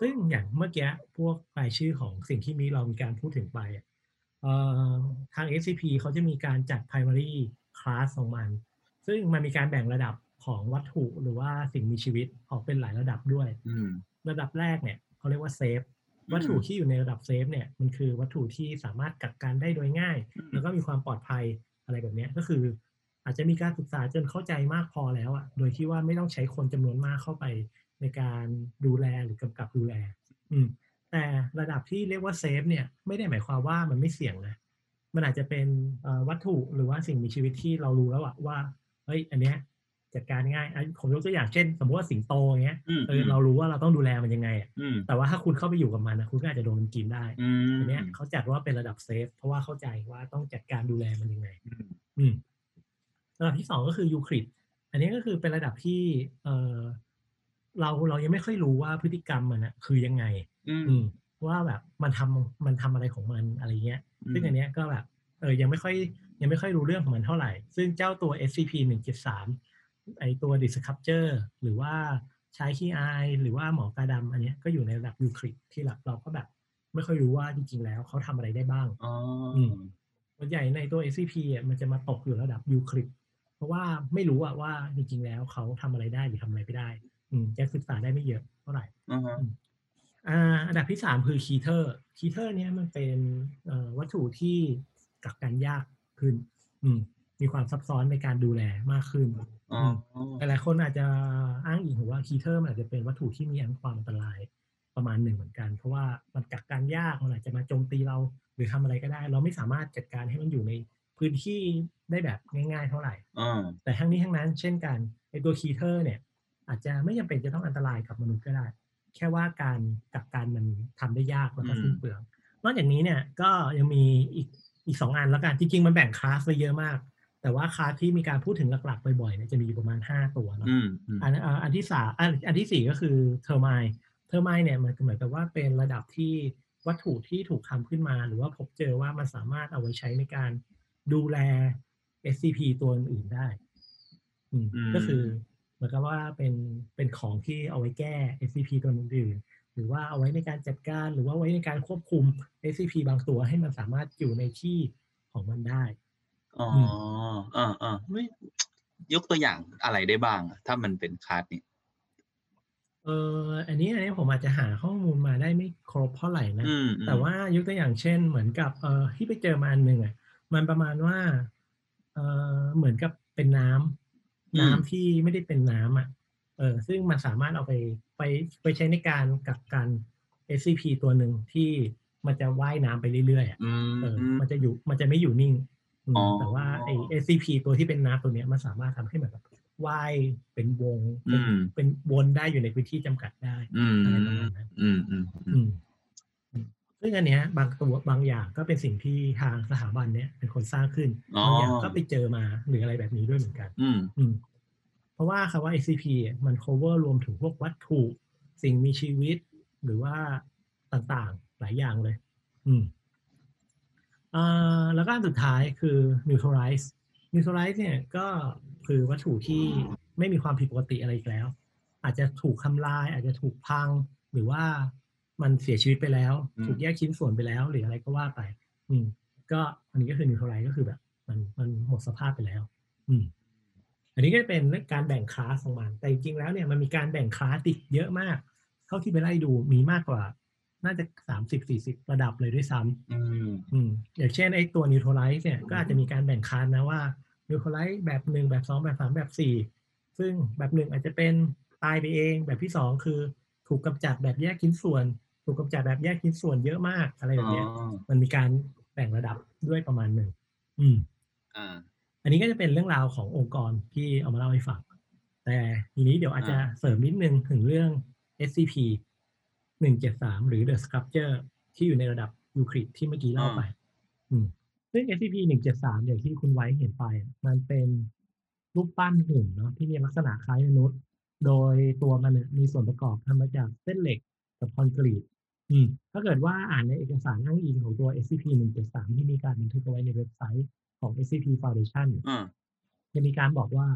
ซึ่งอย่างเมื่อกี้พวกรายชื่อของสิ่งที่มีเรามีการพูดถึงไปอะเอ่อทาง SCP เขาจะมีการจัด primary class ของมัน ซึ่งมันมีการแบ่งระดับของวัตถุหรือว่าสิ่งมีชีวิตออกเป็นหลายระดับด้วยอืมระดับแรกเนี่ยเขาเรียกว่าเซฟอืม วัตถุที่อยู่ในระดับเซฟเนี่ยมันคือวัตถุที่สามารถกักกันได้โดยง่ายอืมแล้วก็มีความปลอดภัยอะไรแบบเนี้ยก็คือ อาจจะมีการศึกษาจนเข้าใจมากพอแล้วอะโดยที่ว่าไม่ต้องใช้คนจำนวนมากเข้าไปในการดูแลหรือกำกับดูแล อืมแต่ระดับที่เรียกว่า Safe เนี่ยไม่ได้หมายความว่ามันไม่เสี่ยงนะมันอาจจะเป็นเอ่อวัตถุหรือว่าสิ่งมีชีวิตที่เรารู้แล้วอะว่า เฮ้ย อันเนี้ย จัดการง่ายอะผมยกตัวอย่างเช่น สมมติว่าสิงโตอย่างเงี้ยอืมเออเรารู้ว่าเราต้องดูแลมันยังไงอะอืมแต่ว่าถ้าคุณเข้าไปอยู่กับมันนะคุณก็อาจจะโดนมันกินได้อืมอันเนี้ยเขาจัดว่าเป็นระดับ Safe เพราะว่าเข้าใจว่าต้องจัดการดูแลมันยังไง อืมอืมระดับที่สองก็คือยูคริดอันนี้ก็คือเป็นระดับที่ เออเราเรายังไม่ค่อยรู้ว่าพฤติกรรมมันนะคือยังไง อืมอืมว่าแบบมันทำมันทำอะไรของมันอะไรเงี้ยอืซึ่งมอันเนี้ยก็แบบเออยังไม่ค่อยยังไม่ค่อยรู้เรื่องของมันเท่าไหร่ ซึ่งเจ้าตัว SCP 173 ไอตัว Disruptor หรือว่าใช้ขี้อายหรือว่าหมอกาดำอันเนี้ยก็อยู่ในระดับยูคลิดที่เราเราก็แบบ ไม่ค่อยรู้ว่าจริงๆแล้วเขาทำอะไรได้บ้างอ๋ออืมส่วนใหญ่ในตัว SCP อะมันจะมาตกอยู่ระดับยูคลิดเพราะว่าไม่รู้อะว่าจริงๆแล้วเขาทำอะไรได้หรือทำอะไรไม่ได้ อืมจะศึกษาได้ไม่เยอะเท่าไหร่อือฮะอ่าอันดับที่สามคือ Keter Keter เนี้ยมันเป็นเอ่อวัตถุที่กักกันยากขึ้น อืม มีความซับซ้อนในการดูแลมากขึ้นอ๋อหลายๆคนอาจจะอ้างอิงถึงว่า Keter มันอาจจะเป็นวัตถุที่มีอันความอันตรายประมาณหนึ่งเหมือนกัน เพราะว่ามันกักกันยากมันอาจจะมาโจมตีเราหรือทำอะไรก็ได้ เราไม่สามารถจัดการให้มันอยู่ในพื้นที่ได้แบบง่ายๆ เท่าไหร่อ่าแต่ทั้งนี้ทั้งนั้น เช่นกันไอตัวคีเทอร์เนี่ย อาจจะไม่จำเป็นจะต้องอันตรายกับมนุษย์ก็ได้ แค่ว่าการกักกันมันทำได้ยากแล้วก็สิ้นเปลืองนอกจากนี้เนี่ยก็ยังมีอีกอีกสองอันแล้วกันจริงๆมันแบ่งคลาสไว้เยอะมาก แต่ว่าคลาสที่มีการพูดถึงหลักๆบ่อยๆเนี่ยจะมีอยู่ประมาณ 5 ตัวเนาะอืมอืมอันอ่าอันที่สามอันอันที่สี่ก็คือเทอร์ไมเทอร์ไมเนี่ยมันเหมือนกับว่าเป็นระดับที่วัตถุที่ถูกทำขึ้นมา หรือว่าพบเจอว่ามันสามารถเอาไว้ใช้ในการดูแล SCP ตัวอื่นๆได้อืมอืมก็คือเหมือนกับว่าเป็นเป็นของที่เอาไว้แก้ SCP ตัวอื่นๆหรือว่าเอาไว้ในการจัดการหรือว่าไว้ในการควบคุม SCP บางตัวให้มันสามารถอยู่ในที่ของมันได้ อ๋อ อือ่าอ่าไม่ยกตัวอย่างอะไรได้บ้างอะถ้ามันเป็นคลาสนี้เอออันนี้อันนี้ผมอาจจะหาข้อมูลมาได้ไม่ครบเท่าไหร่นะ อืมอืมแต่ว่ายกตัวอย่างเช่น เหมือนกับเออที่ไปเจอมาอันหนึ่งอะ มันประมาณว่าเออเหมือนกับเป็นน้ำน้ำที่ไม่ได้เป็นน้ำอะ เออซึ่งมันสามารถเอาไปไปไปใช้ในการกักกัน SCP ตัวหนึ่งที่มันจะว่ายน้ำไปเรื่อยๆอะอืมเออ มันจะอยู่มันจะไม่อยู่นิ่งอืมอ๋อ แต่ว่าไอ้ SCP ตัวที่เป็นน้ำตัวเนี้ยมันสามารถทำให้เหมือนแบบว่ายเป็นวงเป็นอืมเป็นวนได้อยู่ในพื้นที่จำกัดได้อืมอะไรประมาณนั้นอืมอืมอือืมมอืมซึ่งอันเนี้ย บางตัวบางอย่างก็เป็นสิ่งที่ทางสถาบันเนี้ยเป็นคนสร้างขึ้นอ๋อบางอย่างก็ไปเจอมาหรืออะไรแบบนี้ด้วยเหมือนกัน อืมอืมเพราะว่าคำว่า SCP อะมัน cover รวมถึงพวกวัตถุ สิ่งมีชีวิตหรือว่าต่างๆ หลายอย่างเลย อืมอ่า แล้วก็อันสุดท้ายคือ neutralize neutralize เนี่ยก็คือวัตถุที่ไม่มีความผิดปกติอะไรอีกแล้ว อาจจะถูกทำลาย อาจจะถูกพัง หรือว่ามันเสียชีวิตไปแล้วอืมถูกแยกชิ้นส่วนไปแล้ว หรืออะไรก็ว่าไป อืม ก็อันนี้ก็คือ neutralize ก็คือแบบ มันมันหมดสภาพไปแล้ว อืม อันนี้ก็เป็นการแบ่งคลาสของมันแต่จริงๆแล้วเนี่ยมันมีการแบ่งคลาสอีกเยอะมาก เท่าที่ไปไล่ดูมีมากกว่า น่าจะสามสิบสี่สิบระดับเลยด้วยซ้ำอืมอืมอย่างเช่นไอ้ตัว neutralize เนี่ยก็อาจจะมีการแบ่งคลาสนะว่า neutralize แบบหนึ่งแบบสองแบบสามแบบสี่ซึ่งแบบหนึ่งอาจจะเป็นตายไปเองแบบที่สองคือถูกกำจัดแบบแยกชิ้นส่วน ถูกกำจัดแบบแยกชิ้นส่วนเยอะมากอะไรแบบเนี้ยอ๋อมันมีการแบ่งระดับด้วยประมาณหนึ่งอืมอ่าอันนี้ก็จะเป็นเรื่องราวขององค์กรที่เอามาเล่าให้ฟังแต่ทีนี้เดี๋ยวอาจจะอ่าเสริมนิดนึงถึงเรื่อง SCP 173หรือ The Sculpture ที่อยู่ในระดับยูคลิดที่เมื่อกี้เล่าไปอืมซึ่ง SCP 173อย่างที่คุณไว้เห็นไป มันเป็นรูปปั้นหุ่นเนาะที่มีลักษณะคล้ายมนุษย์ โดยตัวมันเนี่ยมีส่วนประกอบทำมาจากเส้นเหล็กกับคอนกรีตอืมถ้าเกิดว่าอ่านในเอกสารอ้างอิงของตัว SCP 173ที่มีการบันทึกเอาไว้ในเว็บไซต์ของ SCP Foundation เนี่ยอ่าจะมีการบอกว่า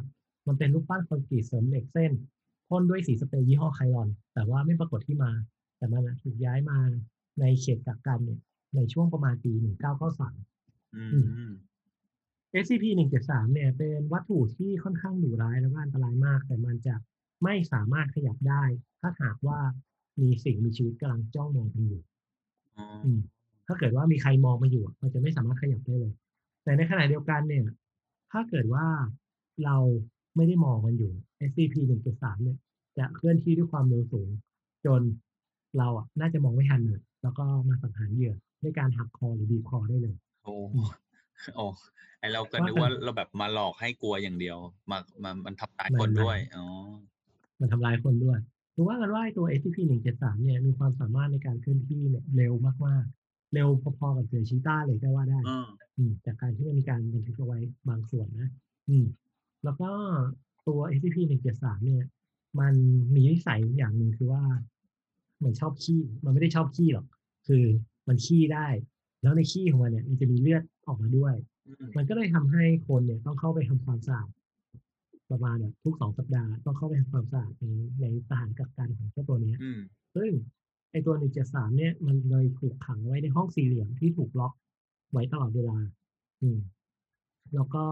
มันเป็นรูปปั้นคอนกรีตเสริมเหล็กเส้นพ่นด้วยสีสเปรย์ยี่ห้อไคลอน แต่ว่าไม่ปรากฏที่มา แต่มันอะถูกย้ายมาในเขตกักกันเนี่ย ในช่วงประมาณปี1993อืมอืม SCP 173เนี่ยเป็นวัตถุที่ค่อนข้างดุร้ายแล้วก็อันตรายมาก แต่มันจะไม่สามารถขยับได้ ถ้าหากว่ามีสิ่งมีชีวิตกำลังจ้องมองกันอยู่อ๋ออืมถ้าเกิดว่ามีใครมองมาอยู่อะมันจะไม่สามารถขยับได้เลย แต่ในขณะเดียวกันเนี่ย ถ้าเกิดว่าเราไม่ได้มองมันอยู่ SCP 173เนี่ย จะเคลื่อนที่ด้วยความเร็วสูง จน เราอะน่าจะมองไม่ทันเลยแล้วก็มาสังหารเหยื่อด้วยการหักคอหรือบีบคอได้เลย โอ้โอ้ไอเราก็นึกว่าเราแบบมาหลอกให้กลัวอย่างเดียว มามามันทำร้ายคนด้วยอ๋อมันทำลายคนด้วยคือว่ากันว่าไอ้ตัว SCP 173เนี่ยมีความสามารถในการเคลื่อนที่เนี่ยเร็วมากๆ เร็วพอๆกับเสือชีต้าเลยก็ว่าได้อืมอืมจากการที่มันมีการบันทึกเอาไว้บางส่วนนะ อืม แล้วก็ตัว SCP 173เนี่ย มันมีนิสัยอย่างหนึ่งคือว่า มันชอบขี้มันไม่ได้ชอบขี้หรอกคคือมันขี้ได้ แล้วในขี้ของมันเนี่ย มันจะมีเลือดออกมาด้วยอืมมันก็เลยทำให้คนเนี่ยต้องเข้าไปทำความสะอาดประมาณแบบทุกสองสัปดาห์ต้องเข้าไปทำความสะอาดในในสถานกักกันของเจ้าตัวเนี้ยอืมซึ่งไอตัวหนึ่งเจ็ดสามเนี่ยมันเลยถูกขังไว้ในห้องสี่เหลี่ยมที่ถูกล็อกไว้ตลอดเวลา อืม แล้วก็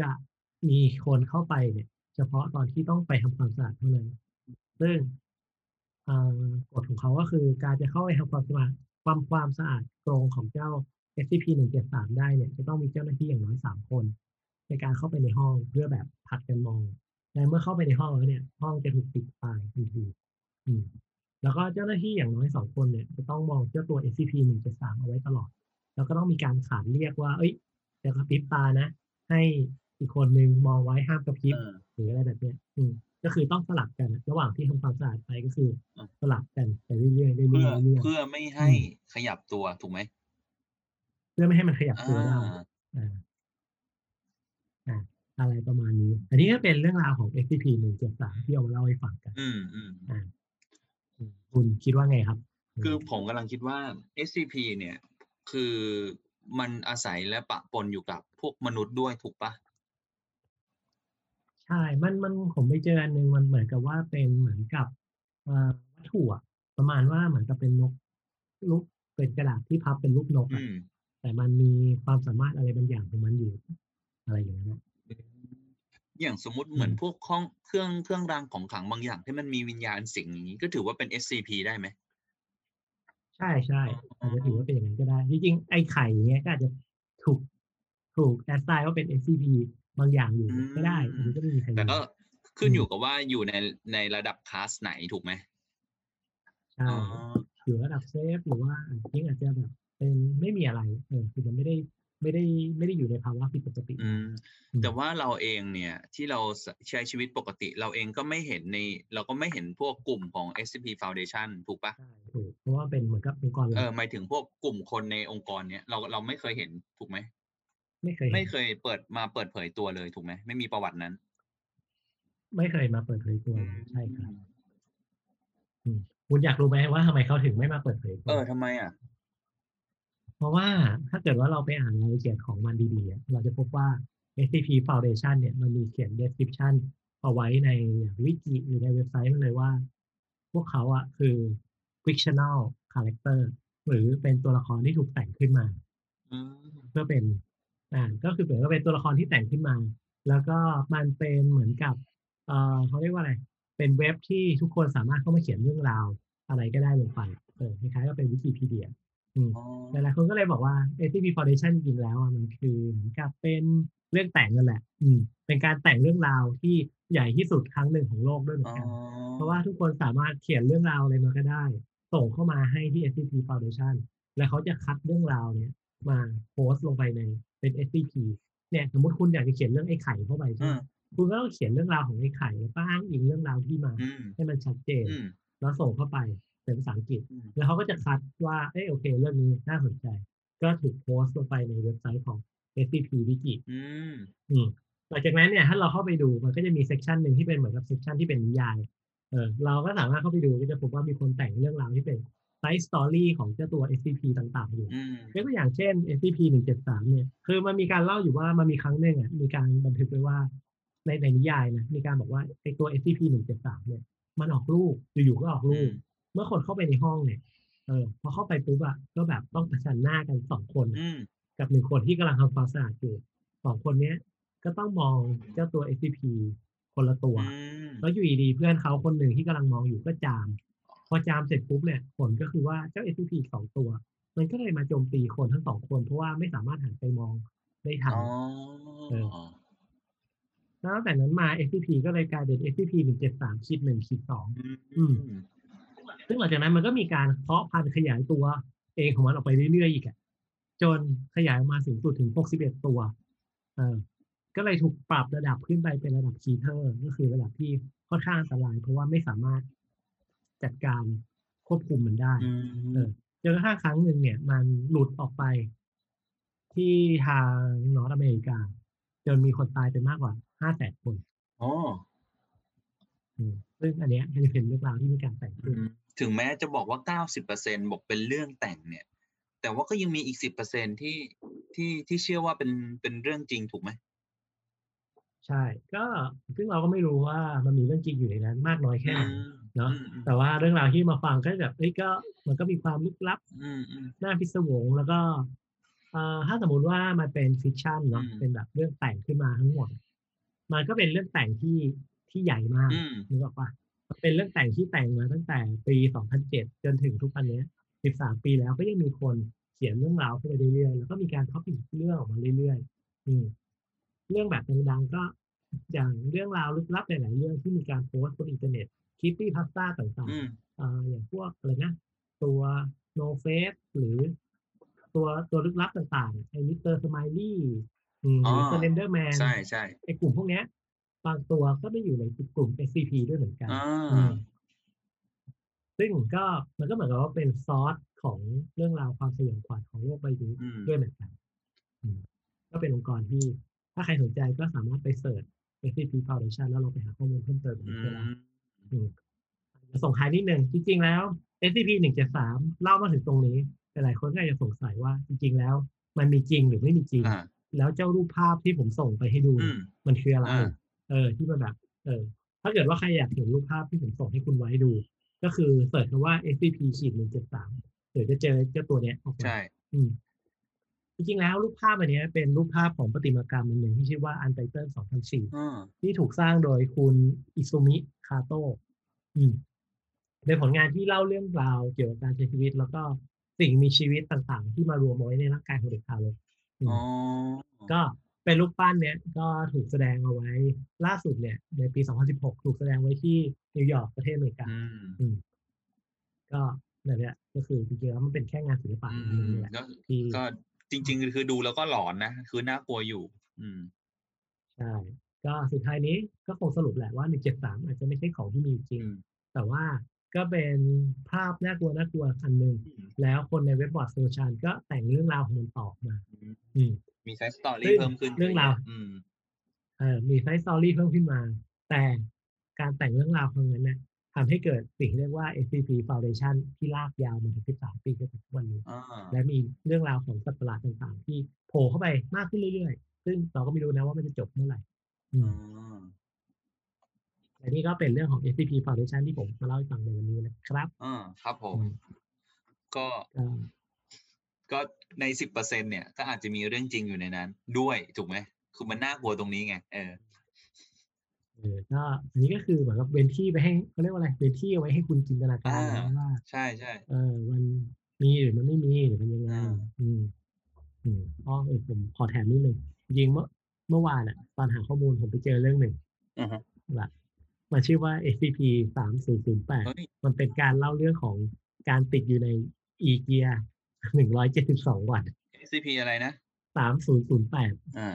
จะมีคนเข้าไปเนี่ย เฉพาะตอนที่ต้องไปทำความสะอาดเท่านั้น ซึ่งอ่า กฎของเขาก็คือการจะเข้าไปทำความสะอาดความความสะอาดกรงของเจ้า SCP หนึ่งเจ็ดสามได้เนี่ยจะต้องมีเจ้าหน้าที่อย่างน้อยสามคน ในการเข้าไปในห้องเพื่อแบบผัดกันมองและเมื่อเข้าไปในห้องแล้วเนี่ย ห้องจะถูกปิดตายทันทีอืมแล้วก็เจ้าหน้าที่อย่างน้อยสองคนเนี่ยจะต้องมองเจ้าตัว SCP หนึ่งเจ็ดสามเอาไว้ตลอด แล้วก็ต้องมีการขานเรียกว่า เอ้ยจะกระพริบตานะ ให้อีกคนนึงมองไว้ห้ามกระพริบเออหรืออะไรแบบเนี้ยอืมก็คือต้องสลับกันอะระหว่างที่ทำความสะอาดไปก็คืออะสลับกันไปเรื่อยๆเรื่อยๆเรื่เพื่ออยๆเรื่อยเพื่อไม่ให้ขยับตัวถูกไหมๆเพื่อไม่ให้มันขยับอ่ตัวได้าอ่าอ่าอะไรประมาณนี้ อันนี้ก็เป็นเรื่องราวของ SCP หนึ่งเจ็ดสามที่เอามาเล่าให้ฟังกัน อืมอืมอ่าอืมคุณคิดว่าไงครับ คือผมกำลังคิดว่า SCP เนี่ย คือมันอาศัยและปะปนอยู่กับพวกมนุษย์ด้วยถูกปะ ใช่ มัน มัน ผมไปเจออันหนึ่งมันเหมือนกับว่าเป็นเหมือนกับเอ่อวัตถุอะประมาณว่าเหมือนกับเป็นนกรูปเป็นกระดาษที่พับเป็นรูปนกอือะมแต่มันมีความสามารถอะไรบางอย่างของมันอยู่ อะไรอย่างนั้นอะอย่างสมมุติอืมเหมือนพวกข้องเครื่องเครื่องรางของขลังบางอย่างที่มันมีวิญญาณสิงอย่างนี้ก็ถือว่าเป็น SCP ได้ไหมใช่ใช่อ๋อออาจจะถือว่าเป็นอย่างนั้นก็ได้ จริงๆ ไอ้ไข่เนี้ยก็อาจจะถูกถูกแอสไซน์ว่าเป็น SCP บางอย่างอยู่ก็ได้อันนี้ก็ไม่มีใครแต่รู้ก็ขึ้นอืมอยู่กับว่าอยู่ในในระดับคลาสไหนถูกไหมใช่อ๋ออยู่ระดับ Safe หรือว่าจริงอาจจะแบบเป็นไม่มีอะไรเออคือมันไม่ได้ไม่ได้ไม่ได้อยู่ในภาวะผิดปกติอืมอืมแต่ว่าเราเองเนี่ยที่เราใช้ชีวิตปกติ เราเองก็ไม่เห็นใน เราก็ไม่เห็นพวกกลุ่มของ SCP Foundation ถูกปะใช่ถูกเพราะว่าเป็นเหมือนกับองค์กรลับเออหมายถึงพวกกลุ่มคนในองค์กรเนี่ยเราเราไม่เคยเห็นถูกไหม ไม่เคยเห็นไม่เคยเปิดมาเปิดเผยตัวเลยถูกไหมไม่มีประวัตินั้น ไม่เคยมาเปิดเผยตัวเลยใช่ครับอืมคุณอยากรู้ไหมว่าทำไมเขาถึงไม่มาเปิดเผยตัเอวอทำไมอะ เพราะว่าถ้าเกิดว่าเราไปอ่านรายละเอียดของมันดีๆอะเราจะพบว่า SCP Foundation เนี่ยมันมีเขียน description เอาไว้ในอย่างวิกิหรือในเว็บไซต์มันเลยว่า พวกเขาอะคือ fictional character หรือเป็นตัวละครที่ถูกแต่งขึ้นมาอืมเพื่อเป็น อ่าก็คือเหมือนกับเป็นตัวละครที่แต่งขึ้นมา แล้วก็มันเป็นเหมือนกับ เอ่อเขาเรียกว่าอะไร เป็นเว็บที่ทุกคนสามารถเข้ามาเขียนเรื่องราวอะไรก็ได้ลงไปเออคล้ายๆก็เป็นวิกิพีเดีย อืม อ๋อหลายๆคนก็เลยบอกว่า SCP Foundation จริงๆแล้วอะมันคือเหมือนกับเป็นเรื่องแต่งนั่นแหละ อืม เป็นการแต่งเรื่องราวที่ใหญ่ที่สุดครั้งหนึ่งของโลกด้วยเหมืออ๋อนกัน เพราะว่าทุกคนสามารถเขียนเรื่องราวอะไรมาก็ได้ ส่งเข้ามาให้ที่ SCP Foundation แล้วเขาจะคัดเรื่องราวเนี้ย มาโพสต์ลงไปในเป็น SCP เนี่ยสมมติคุณอยากจะเขียนเรื่องไอ้ไข่เข้าไปใช่อืไหมมคุณก็ต้องเขียนเรื่องราวของไอ้ไข่แล้วก็อ้างอิงเรื่องราวที่มาอืมให้มันชัดเจนอืมแล้วส่งเข้าไปเป็นภาษาอังกฤษอืมแล้วเขาก็จะคัดว่าเอ้ยโอเค เรื่องนี้น่าสนใจ ก็ถูกโพสต์ลงไปในเว็บไซต์ของ SCP Wiki อืมอืมหลังจากนั้นเนี่ยถ้าเราเข้าไปดูมันก็จะมี section หนึ่งที่เป็นเหมือนกับ section ที่เป็นนิยายเออเราก็สามารถเข้าไปดูก็จะพบว่ามีคนแต่งเรื่องราวที่เป็น side story ของเจ้าตัว SCP ต่างๆ อยู่อืมยกตัวอย่างเช่น SCP 173เนี่ย คือมันมีการเล่าอยู่ว่ามันมีครั้งหนึ่งอะมีการบันทึกไว้ว่าในในนิยายนะมีการบอกว่าไอ้ตัว SCP 173เนี่ย มันออกลูกอยู่ๆก็ออกลูก เมื่อคนเข้าไปในห้องเนี่ยเออพอเข้าไปปุ๊บอะก็แบบต้องประชันหน้ากันสองคนอะอืมกับหนึ่งคนที่กำลังทำความสะอาดอยู่สองคนเนี้ย ก็ต้องมองเจ้าตัว SCP คนละตัวอืมแล้วอยู่ดีๆเพื่อนเขาคนหนึ่งที่กำลังมองอยู่ก็จาม พอจามเสร็จปุ๊บเนี่ยผลก็คือว่าเจ้า SCP อีกสองตัว มันก็เลยมาโจมตีคนทั้งสองคน เพราะว่าไม่สามารถหันไปมองได้ทันอ๋อเออแล้วตั้งแต่นั้นมา SCP ก็เลยกลายเป็น SCP หนึ่งเจ็ดสามขีดหนึ่งขีดสองอืมซึ่งหลังจากนั้นมันก็มีการเพาะพันธุ์ขยายตัว เองของมันออกไปเรื่อยๆอีกอะจนขยายออกมาสูงสุดถึง61ตัว เออ ก็เลยถูกปรับระดับขึ้นไปเป็นระดับ Keter ก็คือระดับที่ค่อนข้างอันตรายเพราะว่าไม่สามารถ จัดการควบคุมมันได้อืมเออจนกระทั่งครั้งหนึ่งเนี่ย มันหลุดออกไป ที่ทาง North America จนมีคนตายไปมากกว่าห้าแสนคนอ๋ออืมซึ่งอันเนี้ยก็จะเป็นเรื่องราวที่มีการแต่งขึ้นอืมถึงแม้จะบอกว่าเก้าสิบเปอร์เซ็นบอกเป็นเรื่องแต่งเนี่ย แต่ว่าก็ยังมีอีกสิบเปอร์เซ็นที่ที่ที่เชื่อว่าเป็นเป็นเรื่องจริงถูกไหมใช่ ก็ซึ่งเราก็ไม่รู้ว่ามันมีเรื่องจริงอยู่ในนั้นมากน้อยแค่ไหนอืม เนาะอืมอืมแต่ว่าเรื่องราวที่มาฟังก็แบบเอ้ยก็มันก็มีความลึกลับอืมอืมน่าพิศวงแล้วก็เอ่อถ้าสมมุติว่ามันเป็นฟิกชันเนาะอืมเป็นแบบเรื่องแต่งขึ้นมาทั้งหมด มันก็เป็นเรื่องแต่งที่ที่ใหญ่มากอืมนึกออกปะมันเป็นเรื่องแต่งที่แต่งมาตั้งแต่ปี2007จนถึงทุกวันเนี้ย13ปีแล้วก็ยังมีคนเขียนเรื่องราวเข้าไปเรื่อยๆแล้วก็มีการ topic เรื่องออกมาเรื่อยๆอืมเรื่องแบบดังๆก็อย่างเรื่องราวลึกลับหลายๆเรื่องที่มีการโพสต์บนอินเทอร์เน็ต creepypasta ต่างๆอืมเอ่ออย่างพวกอะไรนะ ตัว no face หรือตัวตัวลึกลับต่างๆไอ้ Mr. Smileyหรืออ๋อ Slender Man ใช่ใช่ไอ้กลุ่มพวกเนี้ย บางตัวก็ได้อยู่ในกลุ่ม SCP ด้วยเหมือนกันอ่าอืมซึ่งก็มันก็เหมือนกับว่าเป็นซอสของเรื่องราวความสยองขวัญของโลกใบนี้อืมด้วยเหมือนกันอืมก็เป็นองค์กรที่ถ้าใครสนใจก็สามารถไป search SCP Foundation แล้วลองไปหาข้อมูลเพิ่มเติมก็ได้มอืมจะ ส่งท้ายนิดหนึ่งจริง ๆ แล้ว SCP หนึ่งเจ็ดสามเล่ามาถึงตรงนี้หลายๆคนก็อาจจะสงสัยว่าจริง ๆ แล้ว มันมีจริงหรือไม่มีจริงอ่าแล้วเจ้ารูปภาพที่ผมส่งไปให้ดูอืมมันคืออะไรอ่าเออ ที่มันแบบเออ ถ้าเกิดว่าใครอยากเห็นรูปภาพที่ผมส่งให้คุณไว้ดู ก็คือเสิร์ชคำว่า SCP ขีดหนึ่งเจ็ดสามเดี๋ยวจะเจอเจ้าตัวเนี้ยออกมาใช่อืม จริงๆแล้วรูปภาพอันเนี้ยเป็นรูปภาพของประติมากรรมอันหนึ่งที่ชื่อว่า Untitled 2004อ่าที่ถูกสร้างโดยคุณอิซุมิคาโตะอืมเป็นผลงานที่เล่าเรื่องราวเกี่ยวกับการใช้ชีวิต แล้วก็สิ่งมีชีวิตต่างๆ ที่มารวมเอาไว้ในร่างกายของเด็กทารกอืมอ๋อก็เป็นรูปปั้นเนี้ยก็ถูกแสดงเอาไว้ล่าสุดเนี่ย ในปี 2016 ถูกแสดงไว้ที่นิวยอร์กประเทศอเมริกาอืมอืมก็นั่นแหละก็คือจริงๆแล้วมันเป็นแค่งานศิลปะอือย่างหนึงมนี่แหละก็ที่ก็ จริง ๆ คือดูแล้วก็หลอนนะคือน่ากลัวอยู่ อืมใช่ก็สุดท้ายนี้ก็คงสรุปแหละว่า173อาจจะไม่ใช่ของที่มีจริงอืมแต่ว่าก็เป็นภาพน่ากลัวน่ากลัวอันหนึ่งอืมแล้วคนในเว็บบอร์ดโซเชียลก็แต่งเรื่องราวของมันต่อมา อืมอืมมี side story ซึ่งเพิ่มขึ้นเรื่องราวอืมเอ่อมี side story เพิ่มขึ้นมา แต่การแต่งเรื่องราวครั้งนั้นเนี่ย ทำให้เกิดสิ่งที่เรียกว่า SCP Foundation ที่ลากยาวมาถึง 13 ปีจนถึงทุกวันนี้อ่าและมีเรื่องราวของสัตว์ประหลาดต่างๆ ที่โผล่เข้าไปมากขึ้นเรื่อยๆ ซึ่งเราก็ไม่รู้นะว่ามันจะจบเมื่อไหร่อือ่มาและนี่ก็เป็นเรื่องของ SCP Foundation ที่ผมมาเล่าให้ฟังในวันนี้นะครับอ่าครับผมอืมก็ก็ก็ในสิบเปอร์เซ็นเนี่ย ก็อาจจะมีเรื่องจริงอยู่ในนั้น ด้วยถูกไหมคือมันน่ากลัวตรงนี้ไงเออ เออก็อันนี้ก็คือเหมือนกับเว้นที่ไปให้เขาเรียกว่าอะไรเว้นที่เอาไว้ให้คุณจินตนาการอ่า นะว่า ใช่ใช่เออมันมีหรือมันไม่มีหรือมันยังไง อ่าอืม อืมอ๋อเออผมขอแถมนิดนึงจริงๆเมื่อเมื่อวานอะ ตอนหาข้อมูลผมไปเจอเรื่องหนึ่งอือฮะแบบมันชื่อว่า SCP สามศูนย์ศูนย์แปดเฮ้ยมันเป็นการเล่าเรื่องของการติดอยู่ในอีเกียหนึ่งร้อยเจ็ดสิบสองวัน SCP อะไรนะสามศูนย์ศูนย์แปดอ่า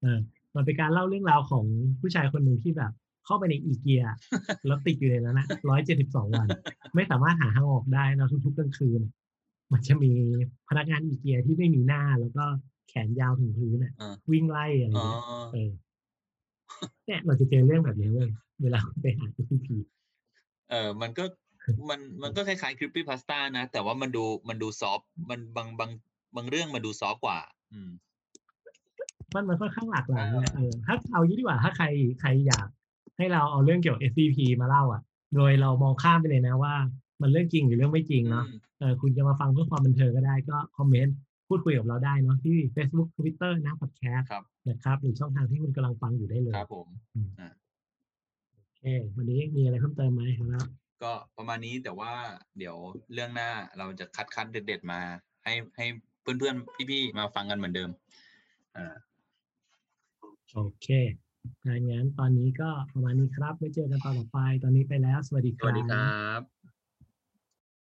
เออ มันเป็นการเล่าเรื่องราวของผู้ชายคนหนึ่งที่แบบ เข้าไปในอีเกียแล้วติดอยู่ในนั้นนะร้อยเจ็ดสิบสองวัน ไม่สามารถหาทางออกได้แล้วทุกๆกลางคืนน่ะมันจะมีพนักงานอีเกียที่ไม่มีหน้าแล้วก็แขนยาวถึงพื้นน่ะอ่าวิ่งไล่อะไรอ๋อเงี้ยเออเนี่ยเราจะเจอเรื่องแบบนี้เว้ยเวลาไปหา SCP เออมันก็มันมันก็คล้ายๆคริปปี้พาสต้านะ แต่ว่ามันดูมันดูซอฟต์มันบางบางบางเรื่องมันดูซอฟต์กว่า อืม มันมันค่อนข้างหลากหลายอ่าอะเออถ้าเอายี่ดีกว่าถ้าใครใครอยากให้เราเอาเรื่องเกี่ยวกับ SCP มาเล่าอะ โดยเรามองข้ามไปเลยนะว่า มันเรื่องจริงหรือเรื่องไม่จริงเนาะอืมเออคุณจะมาฟังเพื่อความบันเทิงก็ได้ก็คอมเมนต์พูดคุยกับเราได้เนาะที่ Facebook Twitter นะ Podcast ครับนะครับหรือช่องทางที่คุณกำลังฟังอยู่ได้เลยครับผมโอเควันนี้มีอะไรเพิ่มเติมไหมครับ ก็ประมาณนี้แต่ว่าเดี๋ยวเรื่องหน้าเราจะคัดคัดเด็ด ๆ มา ให้ให้เพื่อนๆพี่ๆมาฟังกันเหมือนเดิมอ่า โอเคถ้างั้นตอนนี้ก็ประมาณนี้ครับไว้เจอกันตอนต่อไป ตอนนี้ไปแล้ว สวัสดีครับ สวัสดีครับ